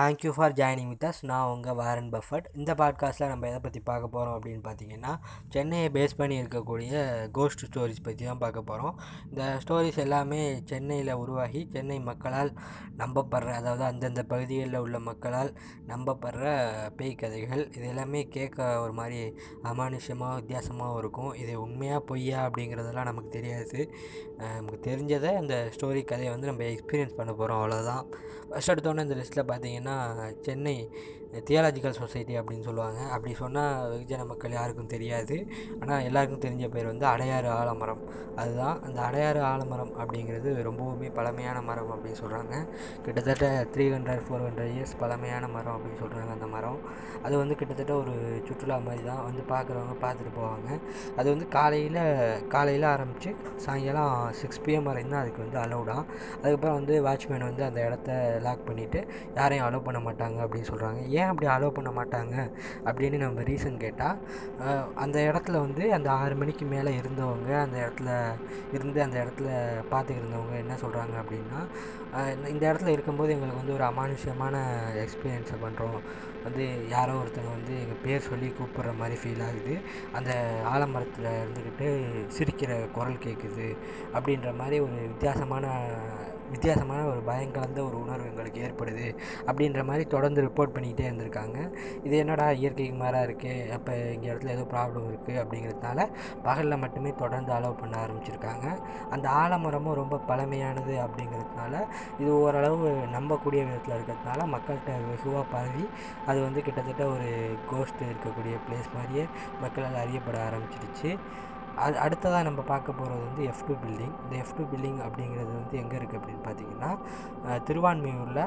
Thank you for joining with us நான் உங்கள் Warren Buffett இந்த பாட்காஸ்ட்டில் நம்ம எதை பற்றி பார்க்க போகிறோம் அப்படின்னு பார்த்தீங்கன்னா சென்னையை பேஸ் பண்ணி இருக்கக்கூடிய கோஸ்ட் ஸ்டோரிஸ் பற்றி தான் பார்க்க போகிறோம் இந்த ஸ்டோரிஸ் எல்லாமே சென்னையில் உருவாகி சென்னை மக்களால் நம்பப்படுற அதாவது அந்தந்த பகுதிகளில் உள்ள மக்களால் நம்பப்படுற பேய் கதைகள் இது எல்லாமே கேட்க ஒரு மாதிரி அமானுஷ்யமாக வித்தியாசமாகவும் இருக்கும். இது உண்மையாக பொய்யா அப்படிங்கிறதெல்லாம் நமக்கு தெரியாது. நமக்கு தெரிஞ்சதை அந்த ஸ்டோரி கதையை வந்து நம்ம எக்ஸ்பீரியன்ஸ் பண்ண போகிறோம் அவ்வளோதான் ஃபஸ்ட் எடுத்தோன்னே இந்த லிஸ்ட்டில் பார்த்தீங்கன்னா சென்னை தியாலஜிக்கல் சொசைட்டி அப்படின்னு சொல்லுவாங்க. அப்படி சொன்னால் வெகுஜன மக்கள் யாருக்கும் தெரியாது. ஆனால் எல்லாருக்கும் தெரிஞ்ச பேர் வந்து அடையாறு ஆலமரம். அதுதான் அந்த அடையாறு ஆலமரம் அப்படிங்கிறது ரொம்பவுமே பழமையான மரம் அப்படின்னு சொல்கிறாங்க கிட்டத்தட்ட three hundred four hundred years பழமையான மரம் அப்படின்னு சொல்கிறாங்க அந்த மரம். அது வந்து கிட்டத்தட்ட ஒரு சுற்றுலா மாதிரி தான் வந்து பார்க்குறவங்க பார்த்துட்டு போவாங்க. அது வந்து காலையில் காலையில் ஆரம்பித்து சாயங்காலம் சிக்ஸ் பிஎம் வரையும் தான் அதுக்கு வந்து அலௌடாக அதுக்கப்புறம் வந்து வாட்ச்மேன் வந்து அந்த இடத்த லாக் பண்ணிவிட்டு யாரையும் அலோவ் பண்ண மாட்டாங்க அப்படின்னு சொல்கிறாங்க ஏன் அப்படி அலோவ் பண்ண மாட்டாங்க? அப்படின்னு நம்ம ரீசன் கேட்டால் அந்த இடத்துல வந்து அந்த ஆறு மணிக்கு மேலே இருந்தவங்க அந்த இடத்துல இருந்து அந்த இடத்துல பார்த்துக்கிட்டு இருந்தவங்க என்ன சொல்கிறாங்க அப்படின்னா இந்த இடத்துல இருக்கும்போது எங்களுக்கு வந்து ஒரு அமானுஷ்யமான எக்ஸ்பீரியன்ஸை பண்ணுறோம் வந்து யாரோ ஒருத்தங்க வந்து எங்கள் பேர் சொல்லி கூப்பிட்ற மாதிரி ஃபீல் ஆகுது. அந்த ஆலமரத்தில் இருந்துக்கிட்டு சிரிக்கிற குரல் கேட்குது அப்படின்ற மாதிரி ஒரு வித்தியாசமான வித்தியாசமான ஒரு பயம் கலந்த ஒரு உணர்வு எங்களுக்கு ஏற்படுது அப்படின்ற மாதிரி தொடர்ந்து ரிப்போர்ட் பண்ணிக்கிட்டே இருந்திருக்காங்க. இது என்னடா இயற்கைக்கு மாறாக இருக்குது அப்போ இங்கே இடத்துல ஏதோ ப்ராப்ளம் இருக்குது அப்படிங்கிறதுனால பகலில் மட்டுமே தொடர்ந்து அலோவ் பண்ண ஆரம்பிச்சிருக்காங்க. அந்த ஆலமரமும் ரொம்ப பழமையானது அப்படிங்கிறதுனால இது ஓரளவு நம்பக்கூடிய விதத்தில் இருக்கிறதுனால மக்கள்கிட்ட வெகுவாக பரவி அது வந்து கிட்டத்தட்ட ஒரு கோஸ்ட் இருக்கக்கூடிய பிளேஸ் மாதிரியே மக்களால் அறியப்பட ஆரம்பிச்சிருச்சு அது அடுத்ததாக நம்ம பார்க்க போகிறது வந்து எஃப் டூ பில்டிங் இந்த எஃப் டூ பில்டிங் அப்படிங்கிறது வந்து எங்கே இருக்குது அப்படின்னு பார்த்தீங்கன்னா திருவான்மையூரில்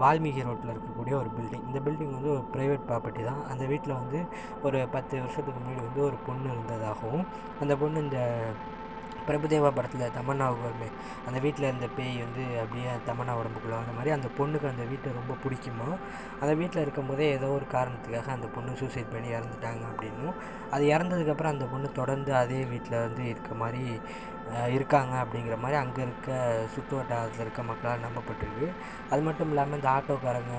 வால்மீகி ரோட்டில் இருக்கக்கூடிய ஒரு பில்டிங் இந்த பில்டிங் வந்து ஒரு ப்ரைவேட் ப்ராப்பர்ட்டி தான். அந்த வீட்டில் வந்து ஒரு பத்து வருஷத்துக்கு முன்னாடி வந்து ஒரு பொண்ணு இருந்ததாகவும் அந்த பொண்ணு இந்த பிரபுதேவா படத்தில் தமன்னாவுக்கு வருமே அந்த வீட்டில் இருந்த பேய் வந்து அப்படியே தமன்னா உடம்புக்குள்ளே வர மாதிரி அந்த பொண்ணுக்கு அந்த வீட்டை ரொம்ப பிடிக்குமா? அந்த வீட்டில் இருக்கும்போதே ஏதோ ஒரு காரணத்துக்காக அந்த பொண்ணு சூசைட் பண்ணி இறந்துட்டாங்க அப்படின்னும் அது இறந்ததுக்கப்புறம் அந்த பொண்ணு தொடர்ந்து அதே வீட்டில் வந்து இருக்க மாதிரி இருக்காங்க அப்படிங்கிற மாதிரி அங்கே இருக்க சுற்று வட்டாரத்தில் இருக்க மக்களால் நம்பப்பட்டிருக்கு. அது மட்டும் இல்லாமல் இந்த ஆட்டோக்காரங்க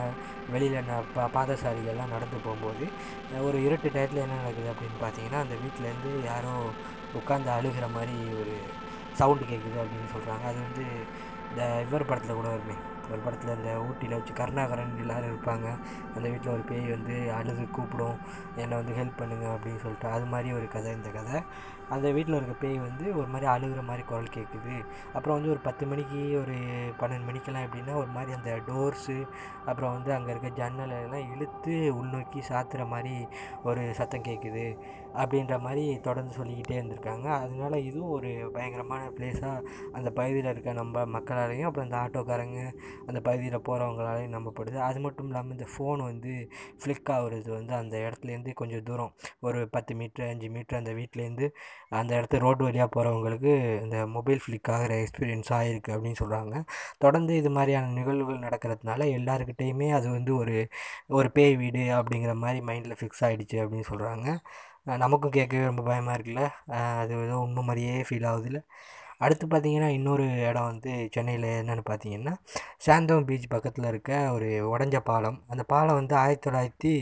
வெளியில் ந பா பாதசாரிகள்லாம் நடந்து போகும்போது ஒரு இருட்டு டயத்தில் என்ன நடக்குது அப்படின்னு பார்த்தீங்கன்னா அந்த வீட்டிலேருந்து யாரோ உட்காந்து அழுகிற மாதிரி ஒரு சவுண்டு கேட்குது அப்படின்னு சொல்கிறாங்க அது வந்து இந்த இவர் படத்தில் கூட வருமே. ஒரு படத்தில் இந்த ஊட்டியில் வச்சு கருணாகரன் எல்லோரும் இருப்பாங்க. அந்த வீட்டில் ஒரு பேய் வந்து அழுது கூப்பிடும். என்னை வந்து ஹெல்ப் பண்ணுங்க அப்படின்னு சொல்லிட்டு அது மாதிரி ஒரு கதை இந்த கதை. அந்த வீட்டில் இருக்க பேய் வந்து ஒரு மாதிரி அழுகிற மாதிரி குரல் கேட்குது அப்புறம் வந்து ஒரு பத்து மணிக்கு ஒரு பன்னெண்டு மணிக்கெல்லாம் எப்படின்னா ஒரு மாதிரி அந்த டோர்ஸு அப்புறம் வந்து அங்கே இருக்க ஜன்னலெல்லாம் இழுத்து உள்நோக்கி சாத்துற மாதிரி ஒரு சத்தம் கேட்குது அப்படின்ற மாதிரி தொடர்ந்து சொல்லிக்கிட்டே இருந்திருக்காங்க. அதனால இதுவும் ஒரு பயங்கரமான பிளேஸாக அந்த பகுதியில் இருக்க நம்ம மக்களாலையும் அப்புறம் இந்த ஆட்டோக்காரங்க அந்த பகுதியில் போகிறவங்களாலையும் நம்பப்படுது. அது மட்டும் இல்லாமல் இந்த ஃபோன் வந்து ஃப்ளிக் ஆகுறது வந்து அந்த இடத்துலேருந்து கொஞ்சம் தூரம். ஒரு பத்து மீட்ரு அஞ்சு மீட்ரு அந்த வீட்டிலேருந்து அந்த இடத்து ரோடு வழியாக போகிறவங்களுக்கு இந்த மொபைல் ஃப்ளிக் ஆகிற எக்ஸ்பீரியன்ஸ் ஆகிருக்கு அப்படின்னு சொல்கிறாங்க தொடர்ந்து இது மாதிரியான நிகழ்வுகள் நடக்கிறதுனால எல்லாருக்கிட்டேயுமே அது வந்து ஒரு ஒரு பேய் வீடு அப்படிங்கிற மாதிரி மைண்டில் ஃபிக்ஸ் ஆகிடுச்சு அப்படின்னு சொல்கிறாங்க நமக்கும் கேட்கவே ரொம்ப பயமாக இருக்குல்ல? அது ஏதோ உண்மை மாதிரியே ஃபீல் ஆகுதுல்ல? அடுத்து பார்த்தீங்கன்னா இன்னொரு இடம் வந்து சென்னையில் என்னென்னு பார்த்தீங்கன்னா சாந்தோம் பீச் பக்கத்தில் இருக்க ஒரு உடஞ்ச பாலம். அந்த பாலம் வந்து ஆயிரத்தி தொள்ளாயிரத்தி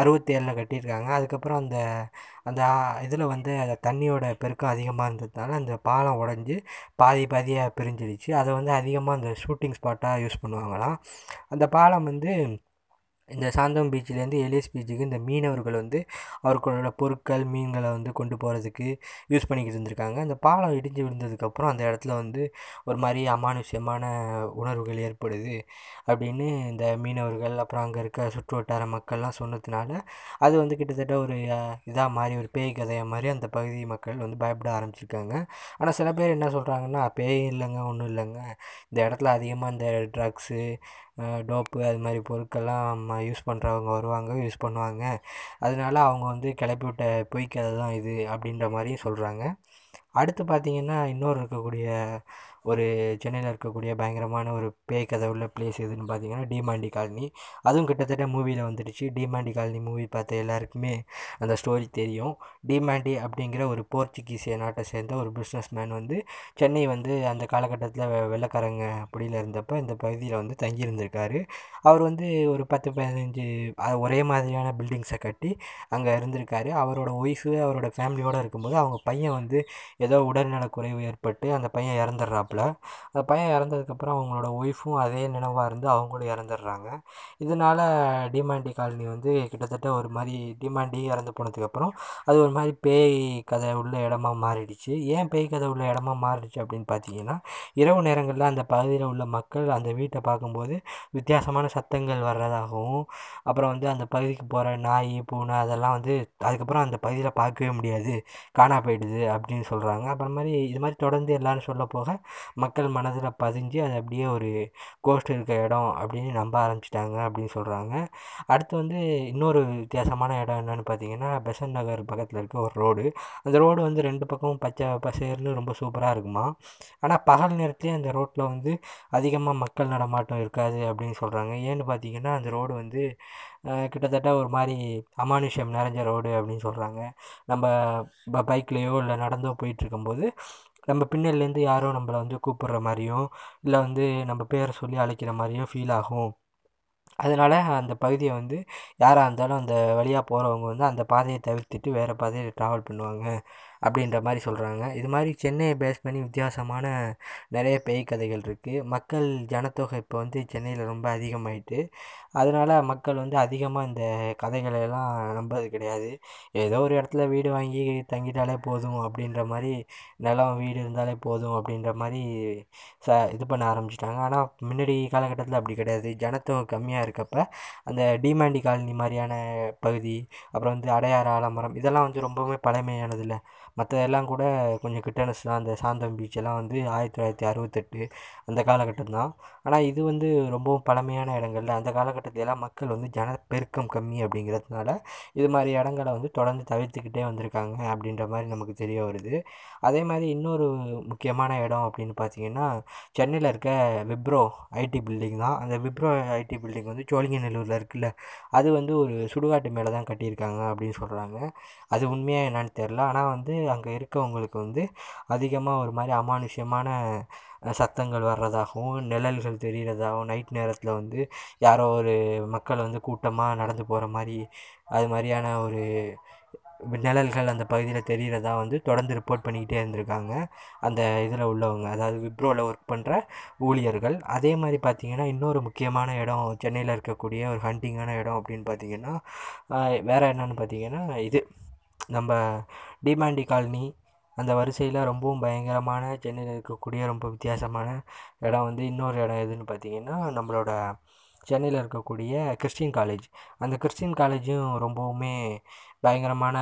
அறுபத்தி ஏழில் கட்டியிருக்காங்க. அதுக்கப்புறம் அந்த அந்த இதில் வந்து அந்த தண்ணியோட பெருக்கம் அதிகமாக இருந்ததுனால அந்த பாலம் உடஞ்சி பாதி பாதியாக பிரிஞ்சிடுச்சு. அதை வந்து அதிகமாக அந்த ஷூட்டிங் ஸ்பாட்டாக யூஸ் பண்ணுவாங்களாம். அந்த பாலம் வந்து இந்த சாந்தோம் பீச்சிலேருந்து எலியஸ் பீச்சுக்கு இந்த மீனவர்கள் வந்து அவர்களோட பொருட்கள் மீன்களை வந்து கொண்டு போகிறதுக்கு யூஸ் பண்ணிக்கிட்டு இருந்திருக்காங்க. அந்த பாலம் இடிஞ்சு விழுந்ததுக்கப்புறம் அந்த இடத்துல வந்து ஒரு மாதிரி அமானுஷ்யமான உணர்வுகள் ஏற்படுது அப்படின்னு இந்த மீனவர்கள் அப்புறம் அங்கே இருக்க சுற்று வட்டார மக்கள்லாம் சொன்னதுனால அது வந்து கிட்டத்தட்ட ஒரு இதாக மாதிரி ஒரு பேய் கதையாக மாதிரி அந்த பகுதி மக்கள் வந்து பயப்பட ஆரம்பிச்சிருக்காங்க. ஆனால் சில பேர் என்ன சொல்கிறாங்கன்னா பேய் இல்லைங்க ஒன்றும் இல்லைங்க. இந்த இடத்துல அதிகமாக இந்த ட்ரக்ஸு டோப்பு அது மாதிரி பொருட்கள்லாம் யூஸ் பண்ணுறவங்க வருவாங்க யூஸ் பண்ணுவாங்க. அதனால அவங்க வந்து கிளப்பி விட்ட பொய் கதை தான் இது அப்படின்ற மாதிரியும் சொல்கிறாங்க அடுத்து பார்த்தீங்கன்னா இன்னொரு இருக்கக்கூடிய ஒரு சென்னையில் இருக்கக்கூடிய பயங்கரமான ஒரு பேய் கதை உள்ள பிளேஸ் எதுன்னு பார்த்தீங்கன்னா டிமாண்டி காலனி அதுவும் கிட்டத்தட்ட மூவியில் வந்துடுச்சு. டிமாண்டி காலனி மூவி பார்த்த எல்லாருக்குமே அந்த ஸ்டோரி தெரியும். டிமாண்டி அப்படிங்கிற ஒரு போர்ச்சுகீசிய நாட்டை சேர்ந்த ஒரு பிஸ்னஸ் மேன் வந்து சென்னை வந்து அந்த காலகட்டத்தில் வெ வெள்ளைக்காரங்க பிடியில் இருந்தப்போ இந்த பகுதியில் வந்து தங்கியிருந்திருக்காரு. அவர் வந்து ஒரு பத்து பதினஞ்சு ஒரே மாதிரியான பில்டிங்ஸை கட்டி அங்கே இருந்திருக்காரு. அவரோட ஒய்ஃபு அவரோட ஃபேமிலியோடு இருக்கும்போது அவங்க பையன் வந்து ஏதோ உடல்நலக் குறைவு ஏற்பட்டு அந்த பையன் இறந்துடுறாப்புல. அந்த பையன் இறந்ததுக்கப்புறம் அவங்களோட ஒய்ஃபும் அதே நினைவாக இருந்து அவங்களும் இறந்துடுறாங்க. இதனால டிமாண்டி காலனி வந்து கிட்டத்தட்ட ஒரு மாதிரி டிமாண்டி இறந்து போனதுக்கப்புறம் அது ஒரு மாதிரி பேய் கதை உள்ள இடமா மாறிடுச்சு. ஏன் பேய் கதை உள்ள இடமா மாறிடுச்சு அப்படின்னு பார்த்தீங்கன்னா இரவு நேரங்களில் அந்த பகுதியில் உள்ள மக்கள் அந்த வீட்டை பார்க்கும்போது வித்தியாசமான சத்தங்கள் வர்றதாகவும் அப்புறம் வந்து அந்த பகுதிக்கு போகிற நாய் பூனை அதெல்லாம் வந்து அதுக்கப்புறம் அந்த பகுதியில் பார்க்கவே முடியாது. காணா போயிடுது அப்படின்னு சொல்கிறாங்க அப்புறம் மாதிரி இது மாதிரி தொடர்ந்து எல்லாரும் சொல்ல போக மக்கள் மனதில் பதிஞ்சு அது அப்படியே ஒரு கோஸ்ட் இருக்க இடம் அப்படின்னு நம்ப ஆரம்பிச்சிட்டாங்க அப்படின்னு சொல்கிறாங்க அடுத்து வந்து இன்னொரு வித்தியாசமான இடம் என்னன்னு பார்த்தீங்கன்னா பெசன் நகர் பக்கத்தில் இருக்க ஒரு ரோடு அந்த ரோடு வந்து ரெண்டு பக்கமும் பச்சை பசேர்னு ரொம்ப சூப்பராக இருக்குமா? ஆனால் பகல் நேரத்துலேயே அந்த ரோட்டில் வந்து அதிகமாக மக்கள் நடமாட்டம் இருக்காது அப்படின்னு சொல்கிறாங்க ஏன்னு பார்த்தீங்கன்னா அந்த ரோடு வந்து கிட்டத்தட்ட ஒரு மாதிரி அமானுஷ்யம் நிறைஞ்ச ரோடு அப்படின்னு சொல்கிறாங்க நம்ம பைக்லேயோ இல்லை நடந்தோ போயிட்டு இருக்கும்போது நம்ம பின்னாடிலேருந்து யாரோ நம்மளை வந்து கூப்பிடுற மாதிரியும் இல்லை வந்து நம்ம பேரை சொல்லி அழைக்கிற மாதிரியும் ஃபீல் ஆகும். அதனால் அந்த பகுதியை வந்து யாராக இருந்தாலும் அந்த வழியாக போகிறவங்க வந்து அந்த பாதையை தவிர்த்துட்டு வேறு பாதையை ட்ராவல் பண்ணுவாங்க. அப்படின்ற மாதிரி சொல்கிறாங்க இது மாதிரி சென்னையை பேஸ் பண்ணி வித்தியாசமான நிறைய பேய் கதைகள் இருக்குது மக்கள் ஜனத்தொகை இப்போ வந்து சென்னையில் ரொம்ப அதிகமாயிட்டு அதனால் மக்கள் வந்து அதிகமாக இந்த கதைகளை எல்லாம் நம்புறது கிடையாது. ஏதோ ஒரு இடத்துல வீடு வாங்கி தங்கிட்டாலே போதும் அப்படின்ற மாதிரி நிலம் வீடு இருந்தாலே போதும் அப்படின்ற மாதிரி ச இது பண்ண ஆரம்பிச்சிட்டாங்க. ஆனால் முன்னாடி காலகட்டத்தில் அப்படி கிடையாது. ஜனத்தொகை கம்மியாக இருக்கப்ப அந்த டிமாண்டி காலனி மாதிரியான பகுதி அப்புறம் வந்து அடையாறு ஆலமரம் இதெல்லாம் வந்து ரொம்பவுமே பழமையானதில்ல. மற்றதெல்லாம் கூட கொஞ்சம் கிட்டனஸ் தான் அந்த சாந்தம் பீச் எல்லாம் வந்து ஆயிரத்தி தொள்ளாயிரத்தி அறுபத்தெட்டு அந்த காலகட்டம் தான். ஆனால் இது வந்து ரொம்பவும் பழமையான இடங்கள்ல அந்த காலகட்டத்திலலாம் மக்கள் வந்து ஜனப்பெருக்கம் கம்மி அப்படிங்கிறதுனால இது மாதிரி இடங்கள வந்து தொடர்ந்து தவிர்த்துக்கிட்டே வந்திருக்காங்க அப்படின்ற மாதிரி நமக்கு தெரிய வருது. அதே மாதிரி இன்னொரு முக்கியமான இடம் அப்படின்னு பார்த்தீங்கன்னா சென்னையில் இருக்க விப்ரோ ஐடி பில்டிங் தான். அந்த விப்ரோ ஐடி பில்டிங் வந்து சோழிங்கநல்லூரில் இருக்குல்ல அது வந்து ஒரு சுடுகாட்டு மேலே தான் கட்டியிருக்காங்க அப்படின்னு சொல்கிறாங்க அது உண்மையாக என்னான்னு தெரில ஆனால் வந்து அங்கே இருக்கவங்களுக்கு வந்து அதிகமாக ஒரு மாதிரி அமானுஷ்யமான சத்தங்கள் வர்றதாகவும் நிழல்கள் தெரிகிறதாகவும் நைட் நேரத்தில் வந்து யாரோ ஒரு மக்கள் வந்து கூட்டமாக நடந்து போகிற மாதிரி அது மாதிரியான ஒரு நிழல்கள் அந்த பகுதியில் தெரிகிறதா வந்து தொடர்ந்து ரிப்போர்ட் பண்ணிக்கிட்டே இருந்திருக்காங்க. அந்த இதில் உள்ளவங்க அதாவது விப்ரோவில் ஒர்க் பண்ணுற ஊழியர்கள். அதே மாதிரி பார்த்திங்கன்னா இன்னொரு முக்கியமான இடம் சென்னையில் இருக்கக்கூடிய ஒரு ஹண்டிங்கான இடம் அப்படின்னு பார்த்தீங்கன்னா வேறு வேற என்னன்னு பார்த்தீங்கன்னா இது. நம்ம டிமாண்டி காலனி அந்த வரிசையில் ரொம்பவும் பயங்கரமான சென்னையில் இருக்கக்கூடிய ரொம்ப வித்தியாசமான இடம் வந்து இன்னொரு இடம் எதுன்னு பார்த்தீங்கன்னா நம்மளோட சென்னையில் இருக்கக்கூடிய கிறிஸ்டின் காலேஜ் அந்த கிறிஸ்டின் காலேஜும் ரொம்பவுமே பயங்கரமான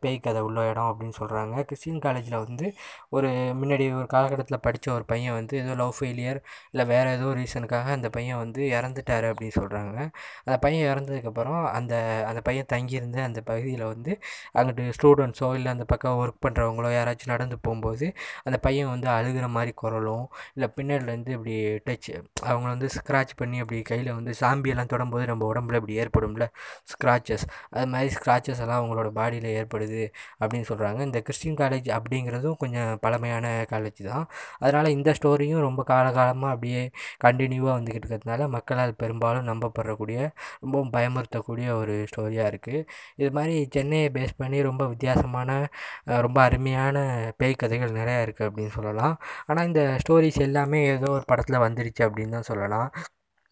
பேய் கதை உள்ள இடம் அப்படின்னு சொல்கிறாங்க கிறிஸ்டின் காலேஜில் வந்து ஒரு முன்னாடி ஒரு காலகட்டத்தில் படித்த ஒரு பையன் வந்து ஏதோ லவ் ஃபெயிலியர் இல்லை வேறு ஏதோ ரீசனுக்காக அந்த பையன் வந்து இறந்துட்டாரு அப்படின்னு சொல்கிறாங்க அந்த பையன் இறந்ததுக்கப்புறம் அந்த அந்த பையன் தங்கியிருந்த அந்த பகுதியில் வந்து அங்கிட்டு ஸ்டூடெண்ட்ஸோ இல்லை அந்த பக்கம் ஒர்க் பண்ணுறவங்களோ யாராச்சும் நடந்து போகும்போது அந்த பையன் வந்து அழுகிற மாதிரி குரலும் இல்லை பின்னாடிலேருந்து இப்படி டச் அவங்கள வந்து ஸ்க்ராட்ச் பண்ணி அப்படி கையில் வந்து சாம்பியெல்லாம் தொடும்போது நம்ம உடம்புல இப்படி ஏற்படும்ல ஸ்க்ராச்சஸ் அது மாதிரி ஸ்க்ராச்சஸ் எல்லாம் அவங்களோட பாடியில் ஏற்படுது அப்படின்னு சொல்கிறாங்க இந்த கிறிஸ்டின் காலேஜ் அப்படிங்கிறதும் கொஞ்சம் பழமையான காலேஜ் தான். அதனால் இந்த ஸ்டோரியும் ரொம்ப காலகாலமாக அப்படியே கண்டினியூவாக வந்துக்கிட்டு இருக்கிறதுனால மக்களால் பெரும்பாலும் நம்பப்படக்கூடிய ரொம்பவும் பயமுறுத்தக்கூடிய ஒரு ஸ்டோரியாக இருக்குது இது மாதிரி சென்னையை பேஸ் பண்ணி ரொம்ப வித்தியாசமான ரொம்ப அருமையான பேய் கதைகள் நிறையா இருக்குது அப்படின்னு சொல்லலாம். ஆனால் இந்த ஸ்டோரிஸ் எல்லாமே ஏதோ ஒரு படத்தில் வந்துருச்சு அப்படின்னு தான் சொல்லலாம்.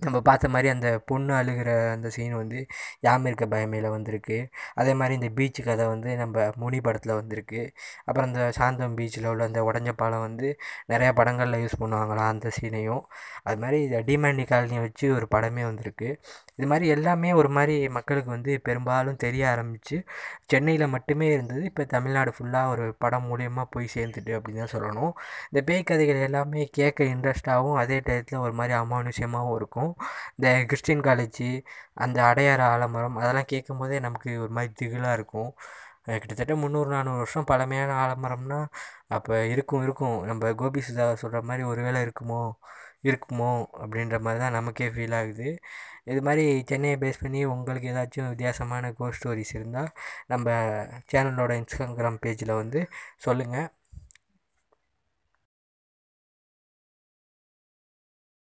நம்ம பார்த்த மாதிரி அந்த பொண்ணு அழுகிற அந்த சீன் வந்து யாம் இருக்க பயமேல வந்திருக்கு. அதே மாதிரி இந்த பீச்சு கதை வந்து நம்ம முனி படத்தில் வந்திருக்கு. அப்புறம் இந்த சாந்தம் பீச்சில் உள்ள அந்த உடஞ்ச பாலம் வந்து நிறையா படங்களில் யூஸ் பண்ணுவாங்களாம் அந்த சீனையும் அது மாதிரி இந்த டிமாண்டி காலனியை வச்சு ஒரு படமே வந்திருக்கு. இது மாதிரி எல்லாமே ஒரு மாதிரி மக்களுக்கு வந்து பெரும்பாலும் தெரிய ஆரம்பிச்சு சென்னையில் மட்டுமே இருந்தது. இப்போ தமிழ்நாடு ஃபுல்லாக ஒரு படம் மூலியமாக போய் சேர்ந்துட்டு அப்படின்னு தான் சொல்லணும். இந்த பேய் கதைகள் எல்லாமே கேட்க இன்ட்ரெஸ்ட்டாகவும் அதே டயத்தில் ஒரு மாதிரி அமானுஷ்யமாகவும் இருக்கும். இந்த கிறிஸ்டின் காலேஜு அந்த அடையாறு ஆலமரம் அதெல்லாம் கேட்கும் போதே நமக்கு ஒரு மாதிரி திகிலாக இருக்கும். கிட்டத்தட்ட முந்நூறு நானூறு வருஷம் பழமையான ஆலமரம்னா அப்போ இருக்கும் இருக்கும். நம்ம கோபி சுதா சொல்கிற மாதிரி ஒரு வேளை இருக்குமோ இருக்குமோ அப்படின்ற மாதிரி தான் நமக்கே ஃபீல் ஆகுது. இது மாதிரி சென்னையை பேஸ் பண்ணி உங்களுக்கு ஏதாச்சும் வித்தியாசமான கோ ஸ்டோரிஸ் இருந்தால் நம்ம சேனலோட இன்ஸ்டாகிராம் பேஜில் வந்து சொல்லுங்கள்